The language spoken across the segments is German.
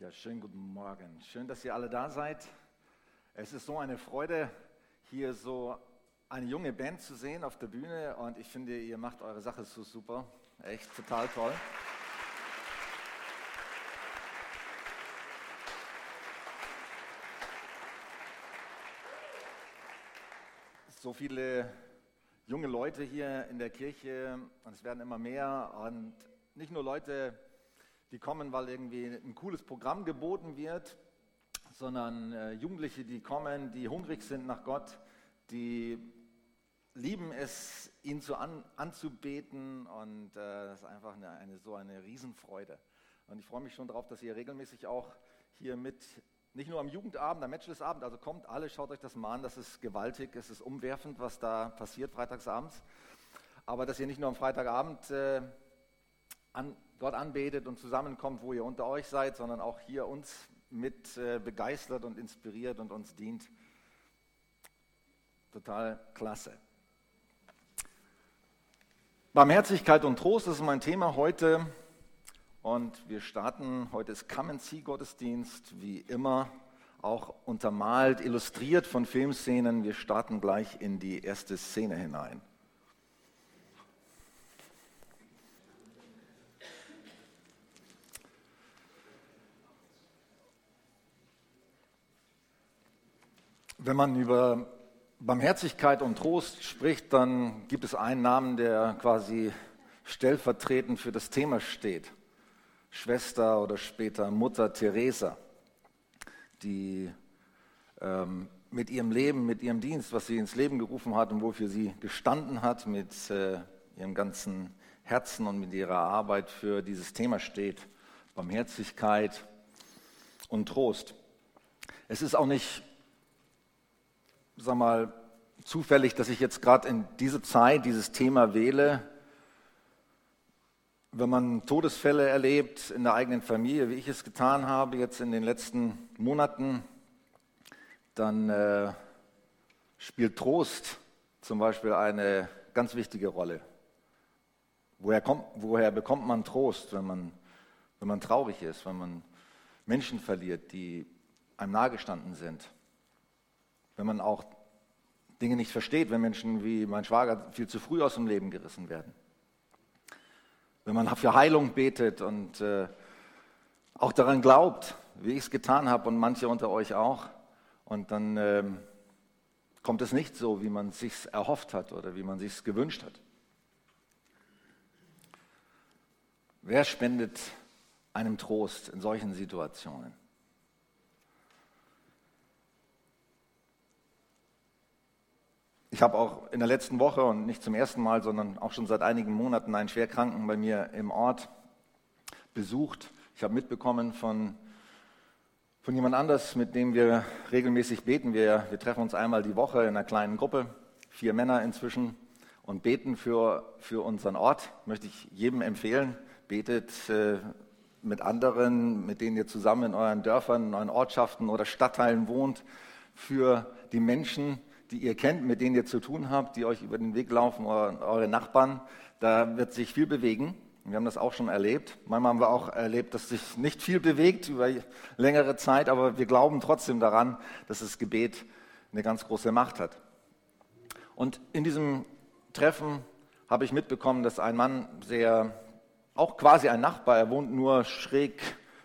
Ja, schönen guten Morgen. Schön, dass ihr alle da seid. Es ist so eine Freude, hier so eine junge Band zu sehen auf der Bühne und ich finde, ihr macht eure Sache so super. Echt total toll. So viele junge Leute hier in der Kirche und es werden immer mehr und nicht nur Leute, die kommen, weil irgendwie ein cooles Programm geboten wird, sondern äh, Jugendliche, die kommen, die hungrig sind nach Gott, die lieben es, ihn zu an, anzubeten und äh, das ist einfach eine, eine, so eine Riesenfreude. Und ich freue mich schon darauf, dass ihr regelmäßig auch hier mit, nicht nur am Jugendabend, am Matchless-Abend, also kommt alle, schaut euch das mal an, das ist gewaltig, es ist umwerfend, was da passiert freitagsabends, aber dass ihr nicht nur am Freitagabend äh, an, Gott anbetet und zusammenkommt, wo ihr unter euch seid, sondern auch hier uns mit äh, begeistert und inspiriert und uns dient. Total klasse. Barmherzigkeit und Trost ist mein Thema heute. Und wir starten, heute ist Come and See Gottesdienst, wie immer, auch untermalt, illustriert von Filmszenen. Wir starten gleich in die erste Szene hinein. Wenn man über Barmherzigkeit und Trost spricht, dann gibt es einen Namen, der quasi stellvertretend für das Thema steht. Schwester oder später Mutter Teresa, die ähm, mit ihrem Leben, mit ihrem Dienst, was sie ins Leben gerufen hat und wofür sie gestanden hat, mit äh, ihrem ganzen Herzen und mit ihrer Arbeit für dieses Thema steht. Barmherzigkeit und Trost. Es ist auch nicht sag mal, zufällig, dass ich jetzt gerade in diese Zeit dieses Thema wähle. Wenn man Todesfälle erlebt in der eigenen Familie, wie ich es getan habe jetzt in den letzten Monaten, dann äh, spielt Trost zum Beispiel eine ganz wichtige Rolle. Woher, kommt, woher bekommt man Trost, wenn man, wenn man traurig ist, wenn man Menschen verliert, die einem nahegestanden sind? Wenn man auch Dinge nicht versteht, wenn Menschen wie mein Schwager viel zu früh aus dem Leben gerissen werden. Wenn man für Heilung betet und äh, auch daran glaubt, wie ich es getan habe und manche unter euch auch, und dann äh, kommt es nicht so, wie man es sich erhofft hat oder wie man es sich gewünscht hat. Wer spendet einem Trost in solchen Situationen? Ich habe auch in der letzten Woche und nicht zum ersten Mal, sondern auch schon seit einigen Monaten einen Schwerkranken bei mir im Ort besucht. Ich habe mitbekommen von, von jemand anders, mit dem wir regelmäßig beten. Wir, wir treffen uns einmal die Woche in einer kleinen Gruppe, vier Männer inzwischen, und beten für, für unseren Ort. Möchte ich jedem empfehlen. Betet äh, mit anderen, mit denen ihr zusammen in euren Dörfern, in euren Ortschaften oder Stadtteilen wohnt, für die Menschen, die ihr kennt, mit denen ihr zu tun habt, die euch über den Weg laufen, eure Nachbarn, da wird sich viel bewegen. Wir haben das auch schon erlebt. Manchmal haben wir auch erlebt, dass sich nicht viel bewegt über längere Zeit, aber wir glauben trotzdem daran, dass das Gebet eine ganz große Macht hat. Und in diesem Treffen habe ich mitbekommen, dass ein Mann sehr, auch quasi ein Nachbar, er wohnt nur schräg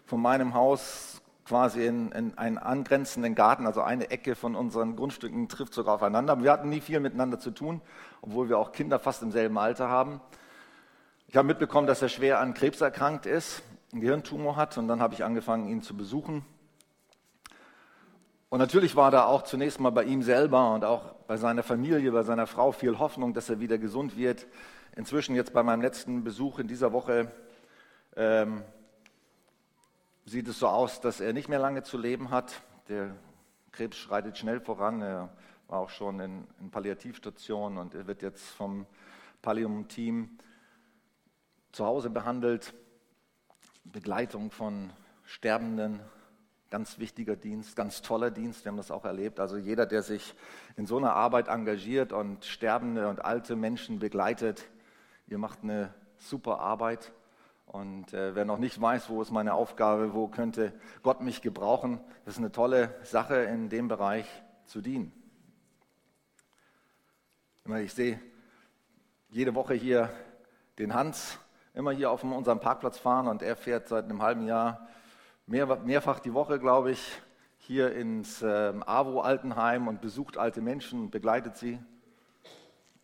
von meinem Haus quasi in, in, einen angrenzenden Garten, also eine Ecke von unseren Grundstücken trifft sogar aufeinander. Wir hatten nie viel miteinander zu tun, obwohl wir auch Kinder fast im selben Alter haben. Ich habe mitbekommen, dass er schwer an Krebs erkrankt ist, einen Gehirntumor hat und dann habe ich angefangen, ihn zu besuchen. Und natürlich war da auch zunächst mal bei ihm selber und auch bei seiner Familie, bei seiner Frau viel Hoffnung, dass er wieder gesund wird. Inzwischen jetzt bei meinem letzten Besuch in dieser Woche ähm, sieht es so aus, dass er nicht mehr lange zu leben hat. Der Krebs schreitet schnell voran. Er war auch schon in, in Palliativstationen und er wird jetzt vom Pallium-Team zu Hause behandelt. Begleitung von Sterbenden, ganz wichtiger Dienst, ganz toller Dienst. Wir haben das auch erlebt. Also jeder, der sich in so einer Arbeit engagiert und sterbende und alte Menschen begleitet, ihr macht eine super Arbeit. Und äh, wer noch nicht weiß, wo ist meine Aufgabe, wo könnte Gott mich gebrauchen, das ist eine tolle Sache, in dem Bereich zu dienen. Ich sehe jede Woche hier den Hans immer hier auf unserem Parkplatz fahren und er fährt seit einem halben Jahr mehr, mehrfach die Woche, glaube ich, hier ins äh, AWO Altenheim und besucht alte Menschen begleitet sie.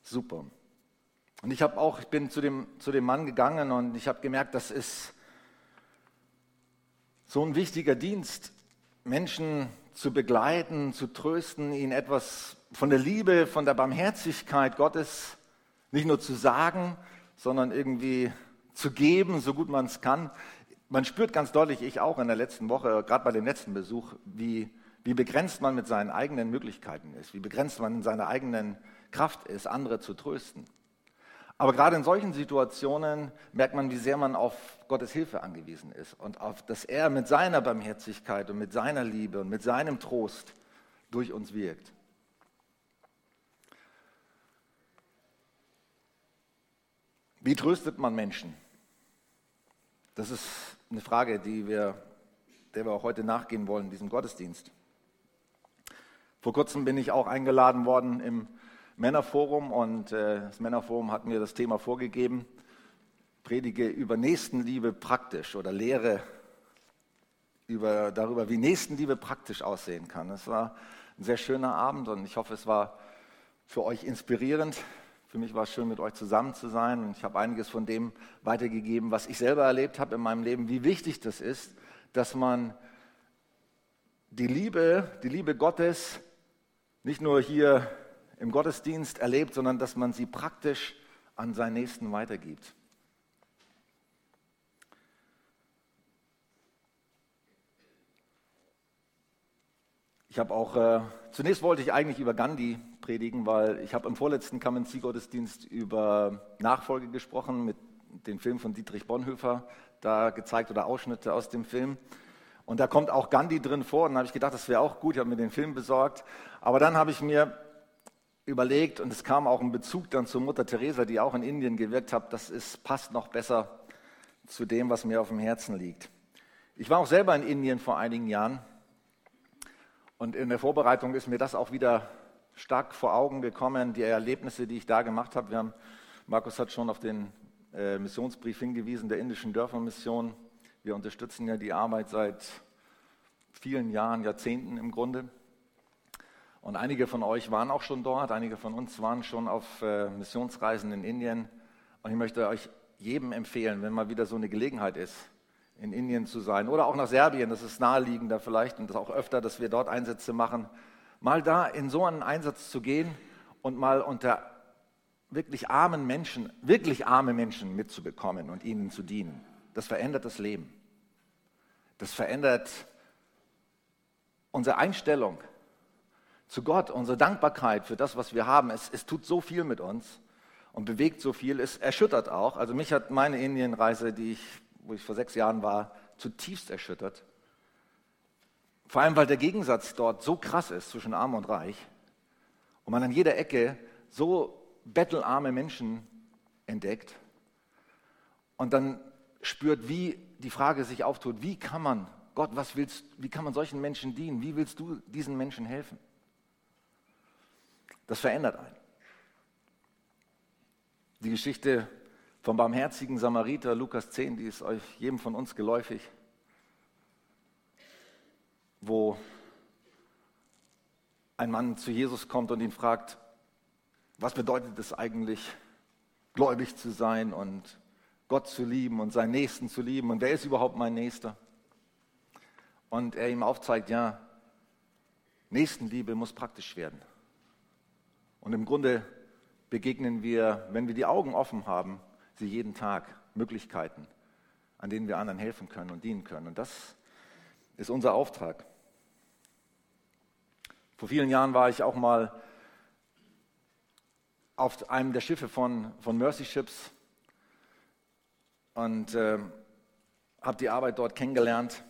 Super. Und ich habe auch, ich bin zu dem, zu dem Mann gegangen und ich habe gemerkt, das ist so ein wichtiger Dienst, Menschen zu begleiten, zu trösten, ihnen etwas von der Liebe, von der Barmherzigkeit Gottes nicht nur zu sagen, sondern irgendwie zu geben, so gut man es kann. Man spürt ganz deutlich, ich auch in der letzten Woche, gerade bei dem letzten Besuch, wie, wie begrenzt man mit seinen eigenen Möglichkeiten ist, wie begrenzt man in seiner eigenen Kraft ist, andere zu trösten. Aber gerade in solchen Situationen merkt man, wie sehr man auf Gottes Hilfe angewiesen ist und auf, dass er mit seiner Barmherzigkeit und mit seiner Liebe und mit seinem Trost durch uns wirkt. Wie tröstet man Menschen? Das ist eine Frage, die wir, der wir auch heute nachgehen wollen, in diesem Gottesdienst. Vor kurzem bin ich auch eingeladen worden im Männerforum und äh, das Männerforum hat mir das Thema vorgegeben, predige über Nächstenliebe praktisch oder lehre über, darüber, wie Nächstenliebe praktisch aussehen kann. Es war ein sehr schöner Abend und ich hoffe, es war für euch inspirierend. Für mich war es schön, mit euch zusammen zu sein und ich habe einiges von dem weitergegeben, was ich selber erlebt habe in meinem Leben, wie wichtig das ist, dass man die Liebe, die Liebe Gottes nicht nur hier im Gottesdienst erlebt, sondern dass man sie praktisch an seinen Nächsten weitergibt. Ich habe auch, äh, zunächst wollte ich eigentlich über Gandhi predigen, weil ich habe im vorletzten Kamenzi-Gottesdienst über Nachfolge gesprochen mit dem Film von Dietrich Bonhoeffer, da gezeigt oder Ausschnitte aus dem Film. Und da kommt auch Gandhi drin vor. Und dann habe ich gedacht, das wäre auch gut. Ich habe mir den Film besorgt. Aber dann habe ich mir überlegt, und es kam auch ein Bezug dann zur Mutter Teresa, die auch in Indien gewirkt hat, das ist, passt noch besser zu dem, was mir auf dem Herzen liegt. Ich war auch selber in Indien vor einigen Jahren. Und in der Vorbereitung ist mir das auch wieder stark vor Augen gekommen, die Erlebnisse, die ich da gemacht habe. Wir haben, Markus hat schon auf den äh, Missionsbrief hingewiesen, der indischen Dörfermission. Wir unterstützen ja die Arbeit seit vielen Jahren, Jahrzehnten im Grunde. Und einige von euch waren auch schon dort, einige von uns waren schon auf äh, Missionsreisen in Indien. Und ich möchte euch jedem empfehlen, wenn mal wieder so eine Gelegenheit ist, in Indien zu sein oder auch nach Serbien, das ist naheliegender vielleicht und das auch öfter, dass wir dort Einsätze machen, mal da in so einen Einsatz zu gehen und mal unter wirklich armen Menschen, wirklich arme Menschen mitzubekommen und ihnen zu dienen. Das verändert das Leben. Das verändert unsere Einstellung zu Gott, unsere Dankbarkeit für das, was wir haben. Es, es tut so viel mit uns und bewegt so viel. Es erschüttert auch. Also mich hat meine Indienreise, die ich, wo ich vor sechs Jahren war, zutiefst erschüttert. Vor allem, weil der Gegensatz dort so krass ist zwischen Arm und Reich und man an jeder Ecke so bettelarme Menschen entdeckt und dann spürt, wie die Frage sich auftut, wie kann man, Gott, was willst, wie kann man solchen Menschen dienen? Wie willst du diesen Menschen helfen? Das verändert einen. Die Geschichte vom barmherzigen Samariter, Lukas 10, die ist euch jedem von uns geläufig wo ein Mann zu Jesus kommt und ihn fragt, was bedeutet es eigentlich, gläubig zu sein und Gott zu lieben und seinen Nächsten zu lieben und wer ist überhaupt mein Nächster? Und er ihm aufzeigt, ja, Nächstenliebe muss praktisch werden. Und im Grunde begegnen wir, wenn wir die Augen offen haben, sie jeden Tag Möglichkeiten, an denen wir anderen helfen können und dienen können. Und das ist unser Auftrag. Vor vielen Jahren war ich auch mal auf einem der Schiffe von, von Mercy Ships und äh, habe die Arbeit dort kennengelernt.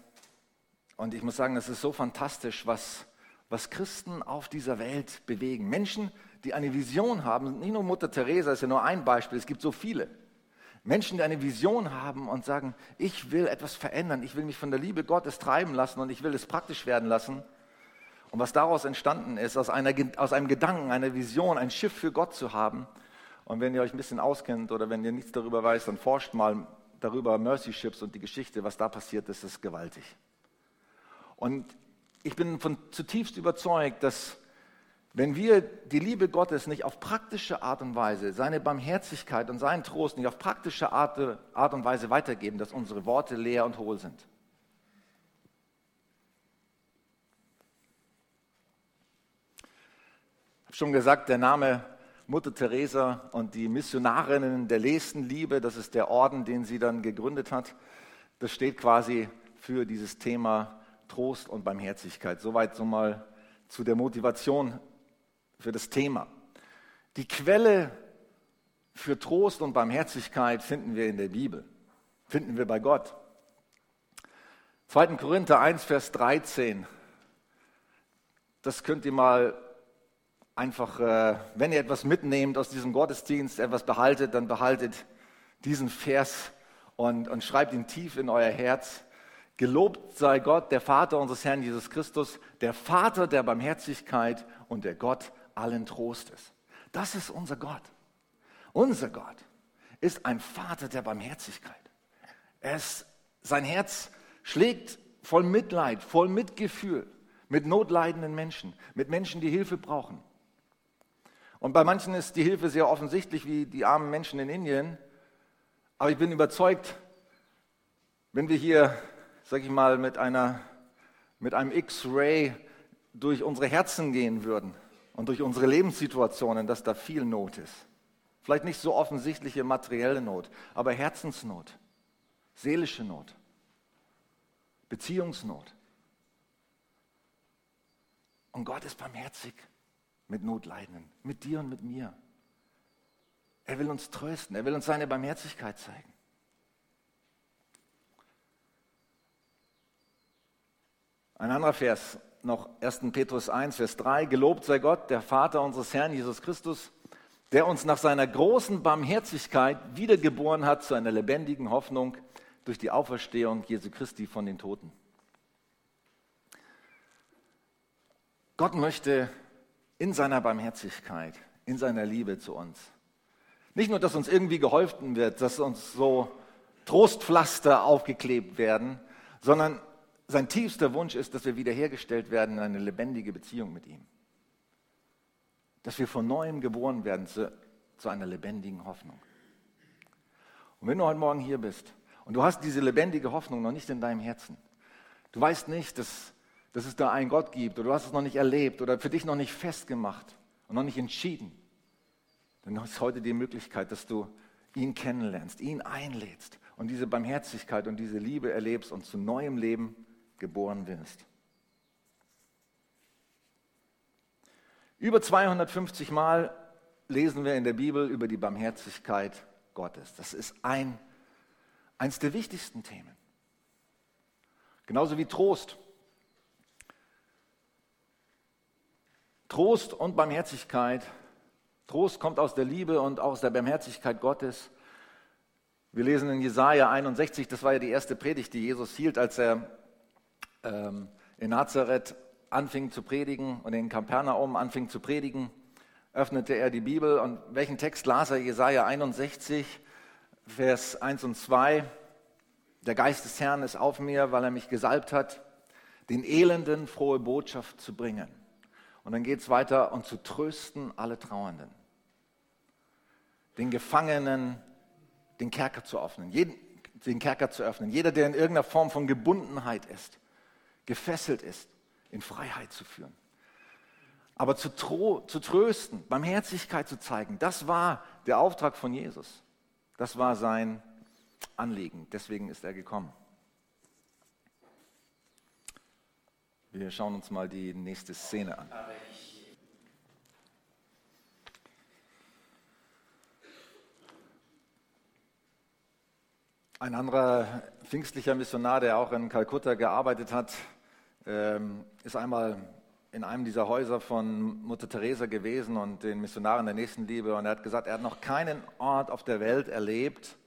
Und ich muss sagen, es ist so fantastisch, was, was Christen auf dieser Welt bewegen. Menschen, die eine Vision haben, nicht nur Mutter Teresa ist ja nur ein Beispiel, es gibt so viele. Menschen, die eine Vision haben und sagen, ich will etwas verändern, ich will mich von der Liebe Gottes treiben lassen und ich will es praktisch werden lassen. Und was daraus entstanden ist, aus, einer, aus einem Gedanken, einer Vision, ein Schiff für Gott zu haben. Und wenn ihr euch ein bisschen auskennt oder wenn ihr nichts darüber weißt, dann forscht mal darüber Mercy Ships und die Geschichte, was da passiert ist, ist gewaltig. Und ich bin von zutiefst überzeugt, dass wenn wir die Liebe Gottes nicht auf praktische Art und Weise, seine Barmherzigkeit und seinen Trost nicht auf praktische Art, Art und Weise weitergeben, dass unsere Worte leer und hohl sind. Ich habe schon gesagt, der Name Mutter Teresa und die Missionarinnen der Liebe, das ist der Orden, den sie dann gegründet hat, das steht quasi für dieses Thema Trost und Barmherzigkeit. Soweit so mal zu der Motivation für das Thema. Die Quelle für Trost und Barmherzigkeit finden wir in der Bibel, finden wir bei Gott. 2. Korinther 1, Vers 13. Das könnt ihr mal einfach, äh, wenn ihr etwas mitnehmt aus diesem Gottesdienst, etwas behaltet, dann behaltet diesen Vers und, und schreibt ihn tief in euer Herz. Gelobt sei Gott, der Vater unseres Herrn Jesus Christus, der Vater der Barmherzigkeit und der Gott allen Trostes. Das ist unser Gott. Unser Gott ist ein Vater der Barmherzigkeit. Ist, sein Herz schlägt voll Mitleid, voll Mitgefühl mit notleidenden Menschen, mit Menschen, die Hilfe brauchen. Und bei manchen ist die Hilfe sehr offensichtlich, wie die armen Menschen in Indien. Aber ich bin überzeugt, wenn wir hier, sag ich mal, mit, einer, mit einem X-Ray durch unsere Herzen gehen würden, und durch unsere Lebenssituationen, dass da viel Not ist. Vielleicht nicht so offensichtliche materielle Not, aber Herzensnot, seelische Not, Beziehungsnot. Und Gott ist barmherzig mit Notleidenden, mit dir und mit mir. Er will uns trösten, er will uns seine Barmherzigkeit zeigen. Ein anderer Vers noch 1. Petrus 1, Vers 3. Gelobt sei Gott, der Vater unseres Herrn Jesus Christus, der uns nach seiner großen Barmherzigkeit wiedergeboren hat zu einer lebendigen Hoffnung durch die Auferstehung Jesu Christi von den Toten. Gott möchte in seiner Barmherzigkeit, in seiner Liebe zu uns, nicht nur, dass uns irgendwie geholfen wird, dass uns so Trostpflaster aufgeklebt werden, sondern sein tiefster Wunsch ist, dass wir wiederhergestellt werden in eine lebendige Beziehung mit ihm. Dass wir von neuem geboren werden zu, zu einer lebendigen Hoffnung. Und wenn du heute Morgen hier bist und du hast diese lebendige Hoffnung noch nicht in deinem Herzen, du weißt nicht, dass, dass es da einen Gott gibt oder du hast es noch nicht erlebt oder für dich noch nicht festgemacht und noch nicht entschieden, dann ist heute die Möglichkeit, dass du ihn kennenlernst, ihn einlädst und diese Barmherzigkeit und diese Liebe erlebst und zu neuem Leben geboren wirst. Über 250 Mal lesen wir in der Bibel über die Barmherzigkeit Gottes. Das ist ein, eines der wichtigsten Themen. Genauso wie Trost. Trost und Barmherzigkeit. Trost kommt aus der Liebe und aus der Barmherzigkeit Gottes. Wir lesen in Jesaja 61, das war ja die erste Predigt, die Jesus hielt, als er ähm, in Nazareth anfing zu predigen und in Kapernaum anfing zu predigen, öffnete er die Bibel und welchen Text las er? Jesaja 61, Vers 1 und 2. Der Geist des Herrn ist auf mir, weil er mich gesalbt hat, den Elenden frohe Botschaft zu bringen. Und dann geht es weiter und zu trösten alle Trauernden, den Gefangenen den Kerker zu öffnen, jeden, den Kerker zu öffnen. Jeder, der in irgendeiner Form von Gebundenheit ist, gefesselt ist, in Freiheit zu führen. Aber zu, zu trösten, Barmherzigkeit zu zeigen, das war der Auftrag von Jesus. Das war sein Anliegen. Deswegen ist er gekommen. Wir schauen uns mal die nächste Szene an. Ein anderer pfingstlicher Missionar, der auch in Kalkutta gearbeitet hat, ähm, ist einmal in einem dieser Häuser von Mutter Teresa gewesen und den Missionaren der Nächstenliebe. Und er hat gesagt, er hat noch keinen Ort auf der Welt erlebt,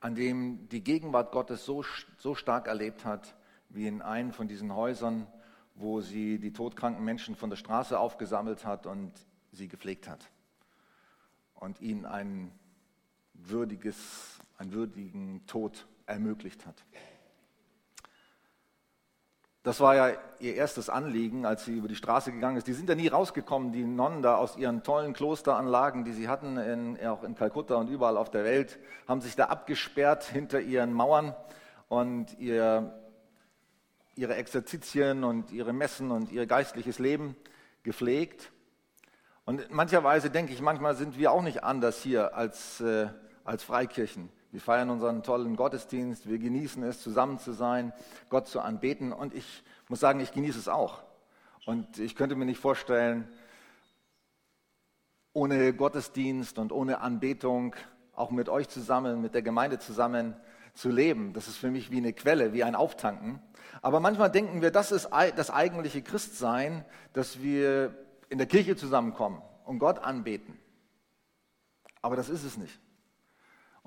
an dem die Gegenwart Gottes so, so stark erlebt hat, wie in einem von diesen Häusern, wo sie die todkranken Menschen von der Straße aufgesammelt hat und sie gepflegt hat und ihnen ein würdiges, einen würdigen Tod ermöglicht hat. Das war ja ihr erstes Anliegen, als sie über die Straße gegangen ist. Die sind ja nie rausgekommen, die Nonnen da aus ihren tollen Klosteranlagen, die sie hatten, in, auch in Kalkutta und überall auf der Welt, haben sich da abgesperrt hinter ihren Mauern und ihr, ihre Exerzitien und ihre Messen und ihr geistliches Leben gepflegt. Und in mancher Weise denke ich, manchmal sind wir auch nicht anders hier als, äh, als Freikirchen. Wir feiern unseren tollen Gottesdienst, wir genießen es, zusammen zu sein, Gott zu anbeten. Und ich muss sagen, ich genieße es auch. Und ich könnte mir nicht vorstellen, ohne Gottesdienst und ohne Anbetung, auch mit euch zusammen, mit der Gemeinde zusammen zu leben. Das ist für mich wie eine Quelle, wie ein Auftanken. Aber manchmal denken wir, das ist das eigentliche Christsein, dass wir in der Kirche zusammenkommen und Gott anbeten. Aber das ist es nicht.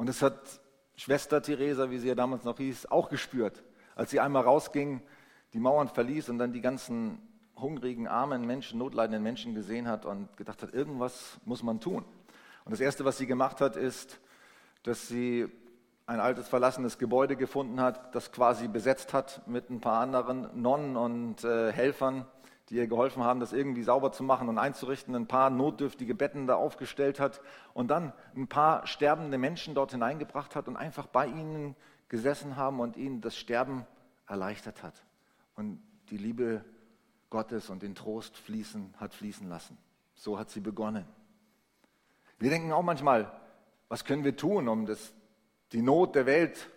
Und das hat Schwester Theresa, wie sie ja damals noch hieß, auch gespürt, als sie einmal rausging, die Mauern verließ und dann die ganzen hungrigen, armen Menschen, notleidenden Menschen gesehen hat und gedacht hat, irgendwas muss man tun. Und das Erste, was sie gemacht hat, ist, dass sie ein altes verlassenes Gebäude gefunden hat, das quasi besetzt hat mit ein paar anderen Nonnen und äh, Helfern die ihr geholfen haben, das irgendwie sauber zu machen und einzurichten, ein paar notdürftige Betten da aufgestellt hat und dann ein paar sterbende Menschen dort hineingebracht hat und einfach bei ihnen gesessen haben und ihnen das Sterben erleichtert hat und die Liebe Gottes und den Trost fließen, hat fließen lassen. So hat sie begonnen. Wir denken auch manchmal, was können wir tun, um das, die Not der Welt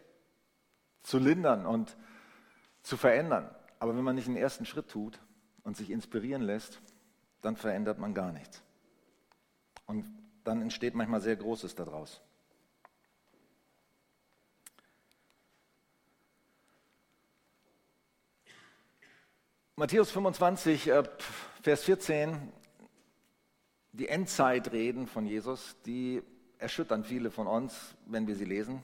zu lindern und zu verändern. Aber wenn man nicht den ersten Schritt tut, und sich inspirieren lässt, dann verändert man gar nichts. Und dann entsteht manchmal sehr Großes daraus. Matthäus 25, äh, Vers 14, die Endzeitreden von Jesus, die erschüttern viele von uns, wenn wir sie lesen.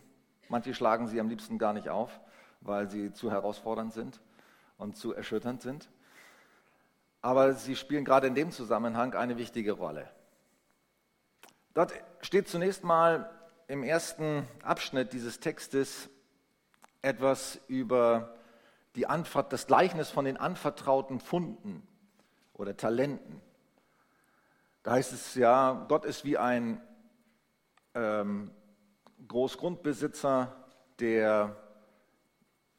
Manche schlagen sie am liebsten gar nicht auf, weil sie zu herausfordernd sind und zu erschütternd sind aber sie spielen gerade in dem Zusammenhang eine wichtige Rolle. Dort steht zunächst mal im ersten Abschnitt dieses Textes etwas über die Anver das Gleichnis von den anvertrauten Funden oder Talenten. Da heißt es ja, Gott ist wie ein ähm, Großgrundbesitzer, der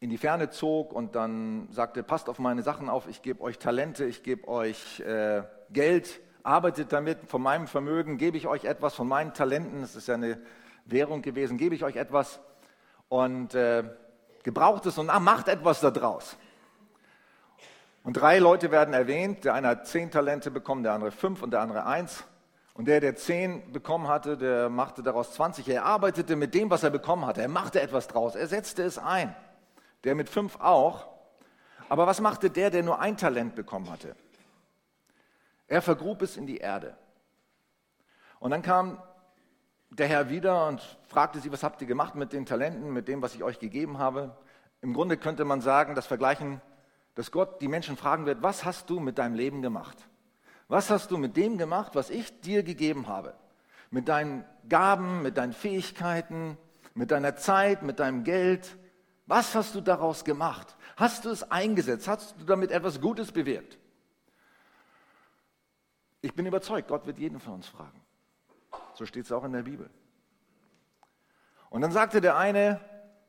in die Ferne zog und dann sagte, passt auf meine Sachen auf, ich gebe euch Talente, ich gebe euch äh, Geld, arbeitet damit, von meinem Vermögen gebe ich euch etwas, von meinen Talenten, das ist ja eine Währung gewesen, gebe ich euch etwas und äh, gebraucht es und ah, macht etwas daraus. Und drei Leute werden erwähnt, der eine hat zehn Talente bekommen, der andere fünf und der andere eins. Und der, der zehn bekommen hatte, der machte daraus 20. Er arbeitete mit dem, was er bekommen hatte. Er machte etwas draus. Er setzte es ein der mit fünf auch. Aber was machte der, der nur ein Talent bekommen hatte? Er vergrub es in die Erde. Und dann kam der Herr wieder und fragte sie, was habt ihr gemacht mit den Talenten, mit dem, was ich euch gegeben habe? Im Grunde könnte man sagen, das Vergleichen, dass Gott die Menschen fragen wird, was hast du mit deinem Leben gemacht? Was hast du mit dem gemacht, was ich dir gegeben habe? Mit deinen Gaben, mit deinen Fähigkeiten, mit deiner Zeit, mit deinem Geld, was hast du daraus gemacht? Hast du es eingesetzt? Hast du damit etwas Gutes bewirkt? Ich bin überzeugt, Gott wird jeden von uns fragen. So steht es auch in der Bibel. Und dann sagte der eine,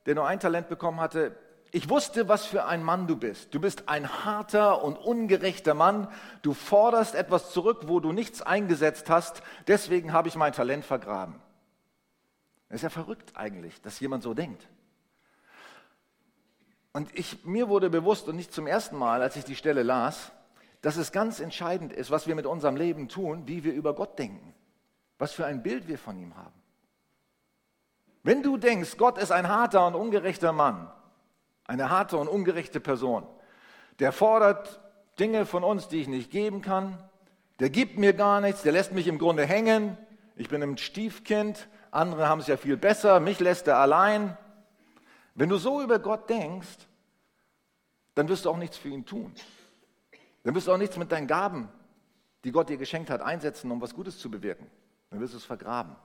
der nur ein Talent bekommen hatte, ich wusste, was für ein Mann du bist. Du bist ein harter und ungerechter Mann. Du forderst etwas zurück, wo du nichts eingesetzt hast. Deswegen habe ich mein Talent vergraben. Das ist ja verrückt eigentlich, dass jemand so denkt. Und ich, mir wurde bewusst, und nicht zum ersten Mal, als ich die Stelle las, dass es ganz entscheidend ist, was wir mit unserem Leben tun, wie wir über Gott denken, was für ein Bild wir von ihm haben. Wenn du denkst, Gott ist ein harter und ungerechter Mann, eine harte und ungerechte Person, der fordert Dinge von uns, die ich nicht geben kann, der gibt mir gar nichts, der lässt mich im Grunde hängen, ich bin ein Stiefkind, andere haben es ja viel besser, mich lässt er allein. Wenn du so über Gott denkst, dann wirst du auch nichts für ihn tun. Dann wirst du auch nichts mit deinen Gaben, die Gott dir geschenkt hat, einsetzen, um was Gutes zu bewirken. Dann wirst du es vergraben.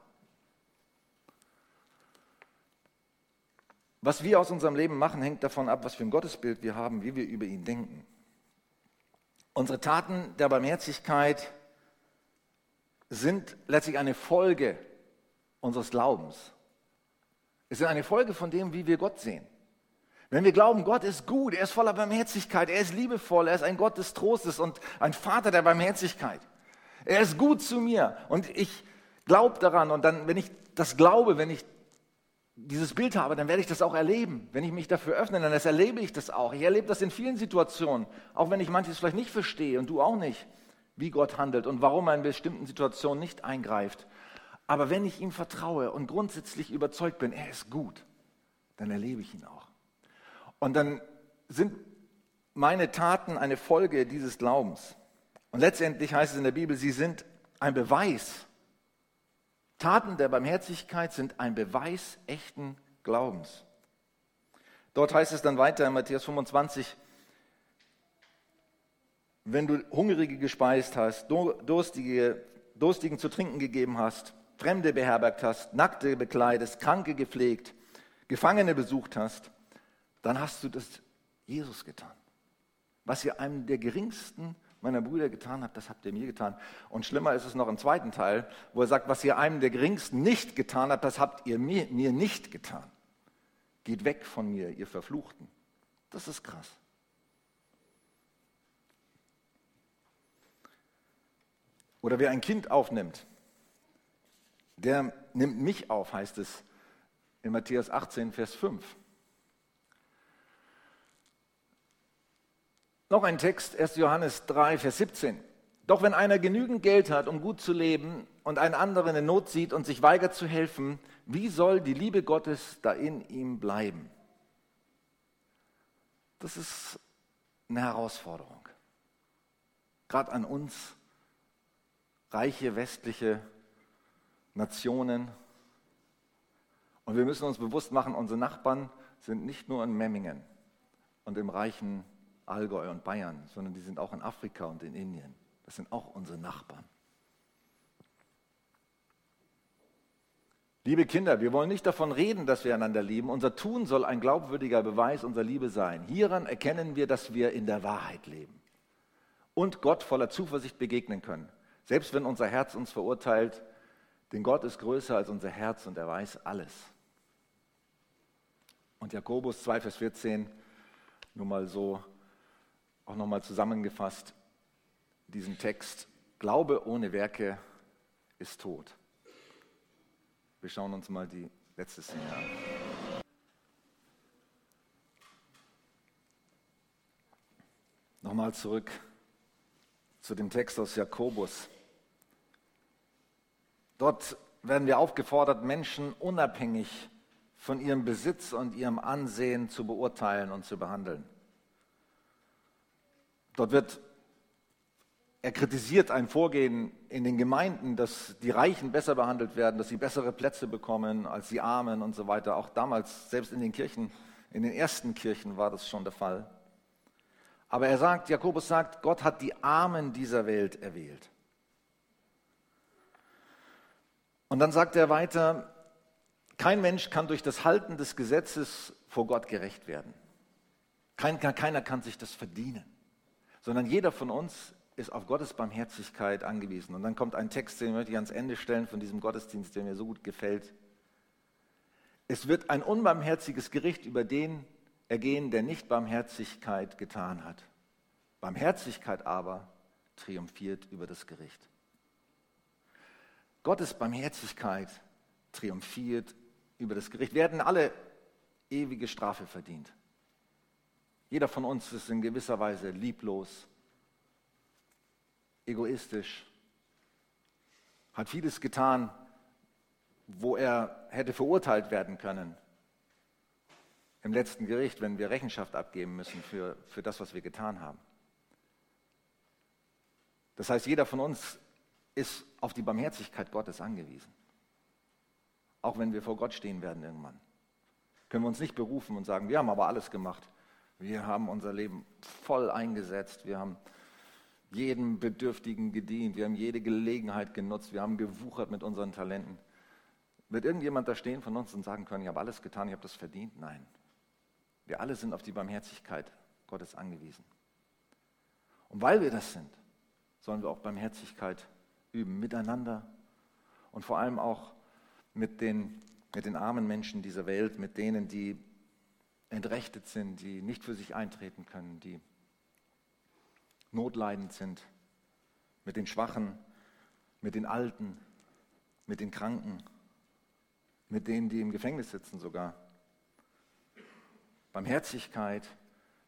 Was wir aus unserem Leben machen, hängt davon ab, was für ein Gottesbild wir haben, wie wir über ihn denken. Unsere Taten der Barmherzigkeit sind letztlich eine Folge unseres Glaubens. Es sind eine Folge von dem, wie wir Gott sehen. Wenn wir glauben, Gott ist gut, er ist voller Barmherzigkeit, er ist liebevoll, er ist ein Gott des Trostes und ein Vater der Barmherzigkeit. Er ist gut zu mir und ich glaube daran und dann, wenn ich das glaube, wenn ich dieses Bild habe, dann werde ich das auch erleben. Wenn ich mich dafür öffne, dann erlebe ich das auch. Ich erlebe das in vielen Situationen, auch wenn ich manches vielleicht nicht verstehe und du auch nicht, wie Gott handelt und warum er in bestimmten Situationen nicht eingreift. Aber wenn ich ihm vertraue und grundsätzlich überzeugt bin, er ist gut, dann erlebe ich ihn auch. Und dann sind meine Taten eine Folge dieses Glaubens. Und letztendlich heißt es in der Bibel, sie sind ein Beweis. Taten der Barmherzigkeit sind ein Beweis echten Glaubens. Dort heißt es dann weiter in Matthäus 25, wenn du Hungrige gespeist hast, Durstige, Durstigen zu trinken gegeben hast, Fremde beherbergt hast, Nackte bekleidest, Kranke gepflegt, Gefangene besucht hast, dann hast du das Jesus getan. Was ihr einem der geringsten meiner Brüder getan habt, das habt ihr mir getan. Und schlimmer ist es noch im zweiten Teil, wo er sagt, was ihr einem der geringsten nicht getan habt, das habt ihr mir, mir nicht getan. Geht weg von mir, ihr Verfluchten. Das ist krass. Oder wer ein Kind aufnimmt, der nimmt mich auf, heißt es in Matthäus 18, Vers 5. Noch ein Text, 1. Johannes 3, Vers 17. Doch wenn einer genügend Geld hat, um gut zu leben und einen anderen in Not sieht und sich weigert zu helfen, wie soll die Liebe Gottes da in ihm bleiben? Das ist eine Herausforderung. Gerade an uns, reiche westliche Nationen. Und wir müssen uns bewusst machen, unsere Nachbarn sind nicht nur in Memmingen und im reichen Allgäu und Bayern, sondern die sind auch in Afrika und in Indien. Das sind auch unsere Nachbarn. Liebe Kinder, wir wollen nicht davon reden, dass wir einander lieben. Unser Tun soll ein glaubwürdiger Beweis unserer Liebe sein. Hieran erkennen wir, dass wir in der Wahrheit leben und Gott voller Zuversicht begegnen können. Selbst wenn unser Herz uns verurteilt, denn Gott ist größer als unser Herz und er weiß alles. Und Jakobus 2, Vers 14, nur mal so auch nochmal zusammengefasst diesen Text. Glaube ohne Werke ist tot. Wir schauen uns mal die letzte Szene an. Nochmal zurück zu dem Text aus Jakobus. Dort werden wir aufgefordert, Menschen unabhängig von ihrem Besitz und ihrem Ansehen zu beurteilen und zu behandeln. Dort wird er kritisiert ein Vorgehen in den Gemeinden, dass die Reichen besser behandelt werden, dass sie bessere Plätze bekommen als die Armen und so weiter. Auch damals, selbst in den Kirchen, in den ersten Kirchen war das schon der Fall. Aber er sagt, Jakobus sagt, Gott hat die Armen dieser Welt erwählt. Und dann sagt er weiter, kein Mensch kann durch das Halten des Gesetzes vor Gott gerecht werden. Kein, keiner kann sich das verdienen sondern jeder von uns ist auf Gottes Barmherzigkeit angewiesen. Und dann kommt ein Text, den möchte ich ans Ende stellen von diesem Gottesdienst, der mir so gut gefällt. Es wird ein unbarmherziges Gericht über den ergehen, der nicht Barmherzigkeit getan hat. Barmherzigkeit aber triumphiert über das Gericht. Gottes Barmherzigkeit triumphiert über das Gericht. Wir hätten alle ewige Strafe verdient. Jeder von uns ist in gewisser Weise lieblos, egoistisch, hat vieles getan, wo er hätte verurteilt werden können. Im letzten Gericht, wenn wir Rechenschaft abgeben müssen für, für das, was wir getan haben. Das heißt, jeder von uns ist auf die Barmherzigkeit Gottes angewiesen. Auch wenn wir vor Gott stehen werden irgendwann. Können wir uns nicht berufen und sagen, wir haben aber alles gemacht. Wir haben unser Leben voll eingesetzt. Wir haben jedem Bedürftigen gedient. Wir haben jede Gelegenheit genutzt. Wir haben gewuchert mit unseren Talenten. Wird irgendjemand da stehen von uns und sagen können, ich habe alles getan, ich habe das verdient? Nein. Wir alle sind auf die Barmherzigkeit Gottes angewiesen. Und weil wir das sind, sollen wir auch Barmherzigkeit üben, miteinander und vor allem auch mit den, mit den armen Menschen dieser Welt, mit denen, die entrechtet sind, die nicht für sich eintreten können, die notleidend sind, mit den Schwachen, mit den Alten, mit den Kranken, mit denen, die im Gefängnis sitzen sogar. Barmherzigkeit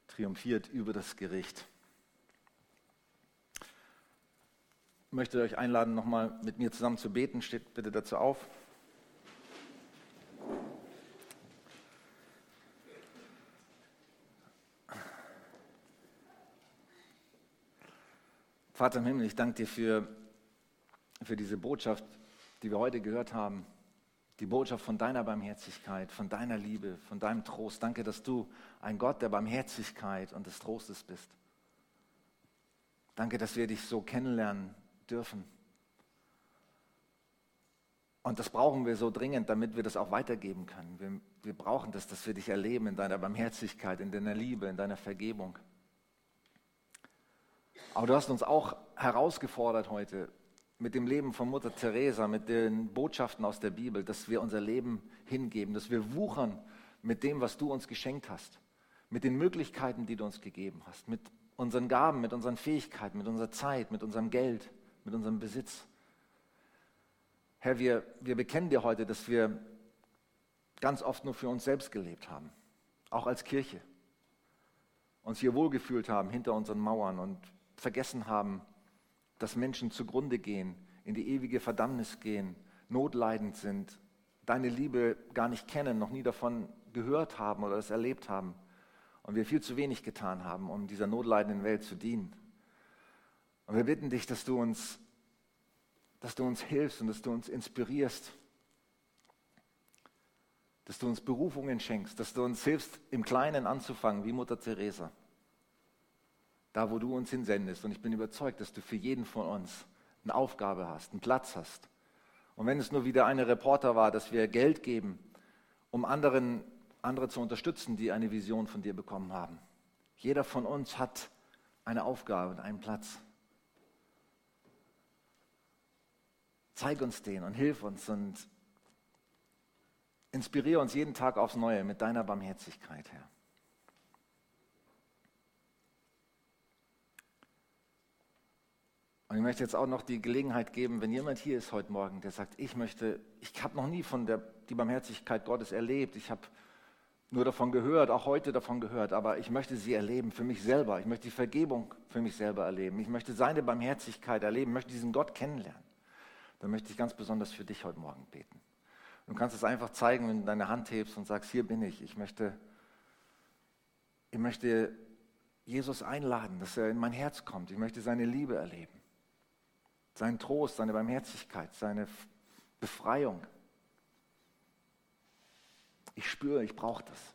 triumphiert über das Gericht. Ich möchte euch einladen, nochmal mit mir zusammen zu beten. Steht bitte dazu auf. Vater im Himmel, ich danke dir für, für diese Botschaft, die wir heute gehört haben. Die Botschaft von deiner Barmherzigkeit, von deiner Liebe, von deinem Trost. Danke, dass du ein Gott der Barmherzigkeit und des Trostes bist. Danke, dass wir dich so kennenlernen dürfen. Und das brauchen wir so dringend, damit wir das auch weitergeben können. Wir, wir brauchen das, dass wir dich erleben in deiner Barmherzigkeit, in deiner Liebe, in deiner Vergebung. Aber du hast uns auch herausgefordert heute mit dem Leben von Mutter Teresa, mit den Botschaften aus der Bibel, dass wir unser Leben hingeben, dass wir wuchern mit dem, was du uns geschenkt hast, mit den Möglichkeiten, die du uns gegeben hast, mit unseren Gaben, mit unseren Fähigkeiten, mit unserer Zeit, mit unserem Geld mit unserem Besitz. Herr, wir, wir bekennen dir heute, dass wir ganz oft nur für uns selbst gelebt haben, auch als Kirche. Uns hier wohlgefühlt haben hinter unseren Mauern und vergessen haben, dass Menschen zugrunde gehen, in die ewige Verdammnis gehen, notleidend sind, deine Liebe gar nicht kennen, noch nie davon gehört haben oder es erlebt haben und wir viel zu wenig getan haben, um dieser notleidenden Welt zu dienen. Und wir bitten dich, dass du uns, dass du uns hilfst und dass du uns inspirierst, dass du uns Berufungen schenkst, dass du uns hilfst, im Kleinen anzufangen, wie Mutter Teresa. Da, wo du uns hinsendest. Und ich bin überzeugt, dass du für jeden von uns eine Aufgabe hast, einen Platz hast. Und wenn es nur wieder eine Reporter war, dass wir Geld geben, um anderen, andere zu unterstützen, die eine Vision von dir bekommen haben. Jeder von uns hat eine Aufgabe und einen Platz. Zeig uns den und hilf uns und inspiriere uns jeden Tag aufs Neue mit deiner Barmherzigkeit, Herr. Und ich möchte jetzt auch noch die Gelegenheit geben, wenn jemand hier ist heute Morgen, der sagt, ich möchte, ich habe noch nie von der die Barmherzigkeit Gottes erlebt, ich habe nur davon gehört, auch heute davon gehört, aber ich möchte sie erleben für mich selber. Ich möchte die Vergebung für mich selber erleben. Ich möchte seine Barmherzigkeit erleben, ich möchte diesen Gott kennenlernen dann möchte ich ganz besonders für dich heute Morgen beten. Du kannst es einfach zeigen, wenn du deine Hand hebst und sagst, hier bin ich. Ich möchte, ich möchte Jesus einladen, dass er in mein Herz kommt. Ich möchte seine Liebe erleben. Seinen Trost, seine Barmherzigkeit, seine Befreiung. Ich spüre, ich brauche das.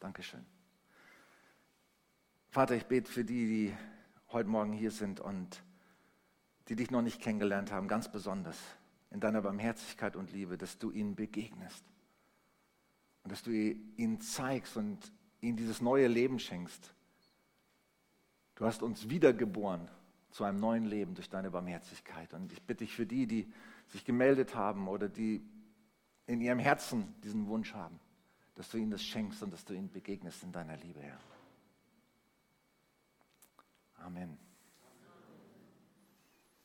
Dankeschön. Vater, ich bete für die, die heute Morgen hier sind und die dich noch nicht kennengelernt haben, ganz besonders in deiner Barmherzigkeit und Liebe, dass du ihnen begegnest und dass du ihnen zeigst und ihnen dieses neue Leben schenkst. Du hast uns wiedergeboren zu einem neuen Leben durch deine Barmherzigkeit. Und ich bitte dich für die, die sich gemeldet haben oder die in ihrem Herzen diesen Wunsch haben, dass du ihnen das schenkst und dass du ihnen begegnest in deiner Liebe, Herr. Amen.